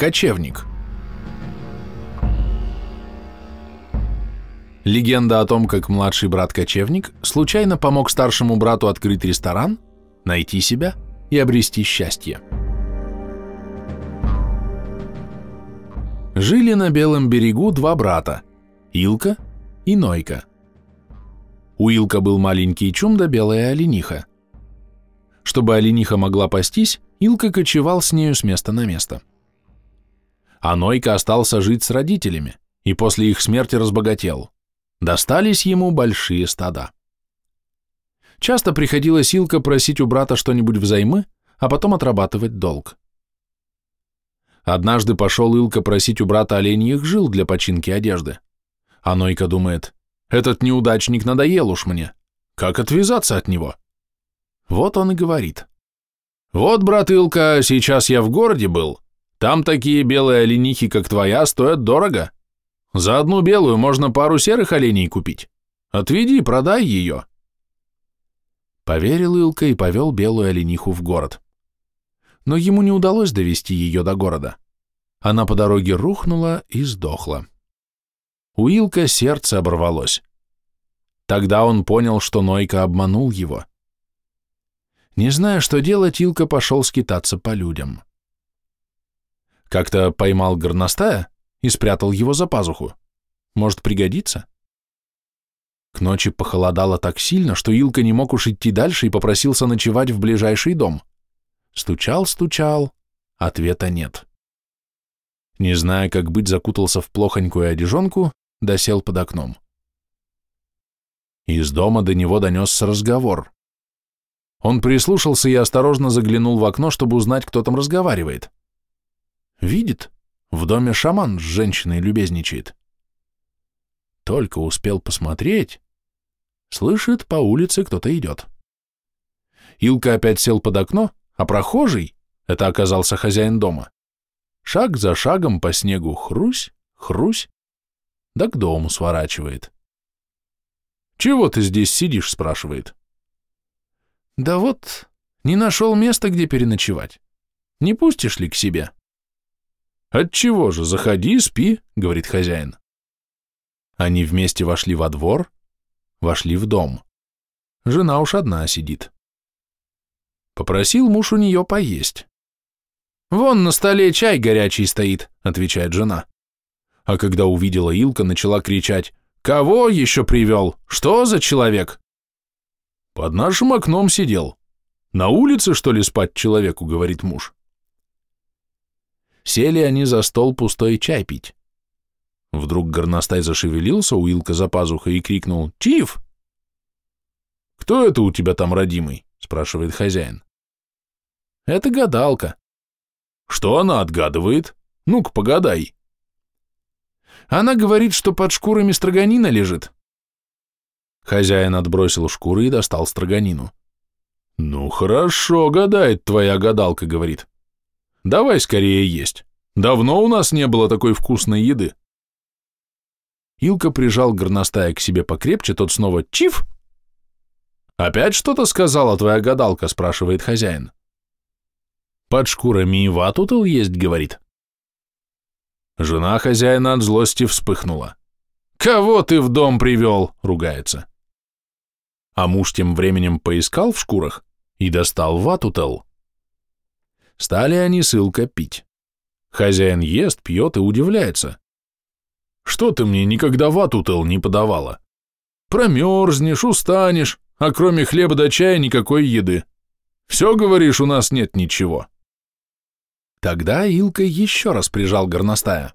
Кочевник. Легенда о том, как младший брат-кочевник случайно помог старшему брату открыть ресторан, найти себя и обрести счастье. Жили на Белом берегу два брата – Илка и Нойка. У Илка был маленький чум да белая олениха. Чтобы олениха могла пастись, Илка кочевал с нею с места на место. А Нойка остался жить с родителями и после их смерти разбогател. Достались ему большие стада. Часто приходилось Илка просить у брата что-нибудь взаймы, а потом отрабатывать долг. Однажды пошел Илка просить у брата оленьих жил для починки одежды. А Нойка думает, этот неудачник надоел уж мне. Как отвязаться от него? Вот он и говорит. Вот, брат Илка, сейчас я в городе был. Там такие белые оленихи, как твоя, стоят дорого. За одну белую можно пару серых оленей купить. Отведи, продай ее. Поверил Илка и повел белую олениху в город но ему не удалось довести ее до города. Она по дороге рухнула и сдохла. У Илка сердце оборвалось. Тогда он понял, что Нойка обманул его. Не зная, что делать, Илка пошел скитаться по людям. Как-то поймал горностая и спрятал его за пазуху. Может, пригодится? К ночи похолодало так сильно, что Илка не мог уж идти дальше и попросился ночевать в ближайший дом. Стучал, стучал, ответа нет. Не зная, как быть, закутался в плохонькую одежонку, досел под окном. Из дома до него донесся разговор. Он прислушался и осторожно заглянул в окно, чтобы узнать, кто там разговаривает. Видит, в доме шаман с женщиной любезничает. Только успел посмотреть, слышит, по улице кто-то идет. Илка опять сел под окно, а прохожий, это оказался хозяин дома, шаг за шагом по снегу хрусь, хрусь, да к дому сворачивает. «Чего ты здесь сидишь?» – спрашивает. «Да вот, не нашел места, где переночевать. Не пустишь ли к себе?» «Отчего же, заходи, спи», — говорит хозяин. Они вместе вошли во двор, вошли в дом. Жена уж одна сидит. Попросил муж у нее поесть. «Вон на столе чай горячий стоит», — отвечает жена. А когда увидела Илка, начала кричать, «Кого еще привел? Что за человек?» «Под нашим окном сидел. На улице, что ли, спать человеку?» — говорит муж. Сели они за стол пустой чай пить. Вдруг горностай зашевелился у Илка за пазухой и крикнул «Тиф!» «Кто это у тебя там, родимый?» — спрашивает хозяин. Это гадалка. Что она отгадывает? Ну-ка, погадай. Она говорит, что под шкурами строганина лежит. Хозяин отбросил шкуры и достал строганину. Ну хорошо, гадает твоя гадалка, говорит. Давай скорее есть. Давно у нас не было такой вкусной еды. Илка прижал горностая к себе покрепче, тот снова чиф. Опять что-то сказала твоя гадалка, спрашивает хозяин. Под шкурами и ватутал есть, говорит. Жена хозяина от злости вспыхнула. «Кого ты в дом привел?» — ругается. А муж тем временем поискал в шкурах и достал ватутел. Стали они с Илка пить. Хозяин ест, пьет и удивляется. «Что ты мне никогда ватутел не подавала? Промерзнешь, устанешь, а кроме хлеба до чая никакой еды. Все, говоришь, у нас нет ничего». Тогда Илка еще раз прижал горностая.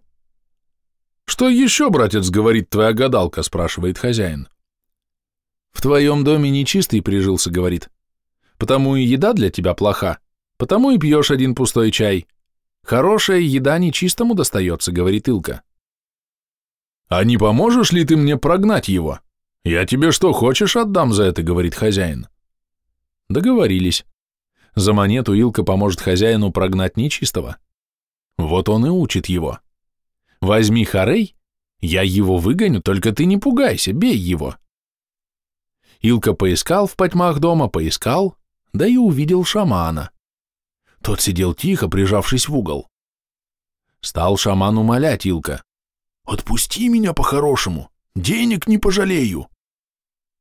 «Что еще, братец, говорит твоя гадалка?» – спрашивает хозяин. «В твоем доме нечистый прижился, — говорит. Потому и еда для тебя плоха, потому и пьешь один пустой чай. Хорошая еда нечистому достается, — говорит Илка. «А не поможешь ли ты мне прогнать его? Я тебе что хочешь отдам за это, — говорит хозяин. Договорились. За монету Илка поможет хозяину прогнать нечистого. Вот он и учит его. Возьми Харей, я его выгоню, только ты не пугайся, бей его. Илка поискал в потьмах дома, поискал, да и увидел шамана. Тот сидел тихо, прижавшись в угол. Стал шаман умолять Илка. «Отпусти меня по-хорошему, денег не пожалею».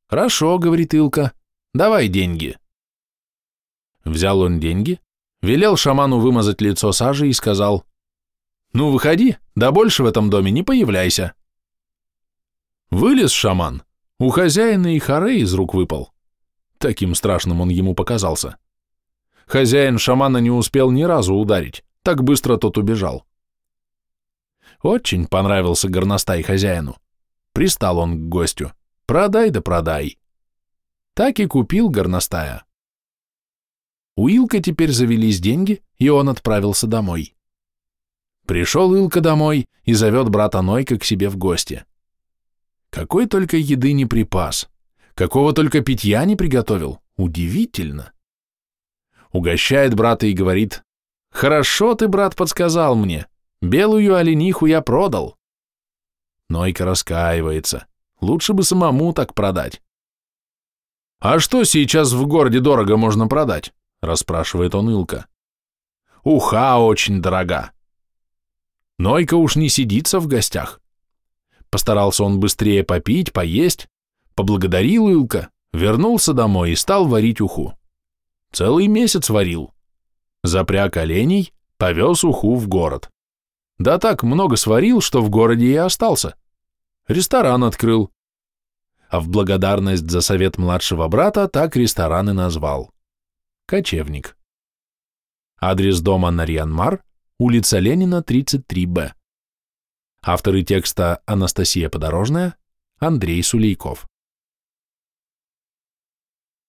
«Хорошо», — говорит Илка, — «давай деньги». Взял он деньги, велел шаману вымазать лицо сажей и сказал, «Ну, выходи, да больше в этом доме не появляйся». Вылез шаман, у хозяина и харе из рук выпал. Таким страшным он ему показался. Хозяин шамана не успел ни разу ударить, так быстро тот убежал. Очень понравился горностай хозяину. Пристал он к гостю. Продай да продай. Так и купил горностая. У Илка теперь завелись деньги, и он отправился домой. Пришел Илка домой и зовет брата Нойка к себе в гости. Какой только еды не припас, какого только питья не приготовил. Удивительно. Угощает брата и говорит, «Хорошо ты, брат, подсказал мне. Белую олениху я продал». Нойка раскаивается. Лучше бы самому так продать. «А что сейчас в городе дорого можно продать?» расспрашивает он Илка. Уха очень дорога. Нойка уж не сидится в гостях. Постарался он быстрее попить, поесть, поблагодарил Илка, вернулся домой и стал варить уху. Целый месяц варил. Запряг оленей, повез уху в город. Да так много сварил, что в городе и остался. Ресторан открыл. А в благодарность за совет младшего брата так ресторан и назвал. Кочевник. Адрес дома Нарьянмар, улица Ленина, 33Б. Авторы текста Анастасия Подорожная, Андрей Сулейков.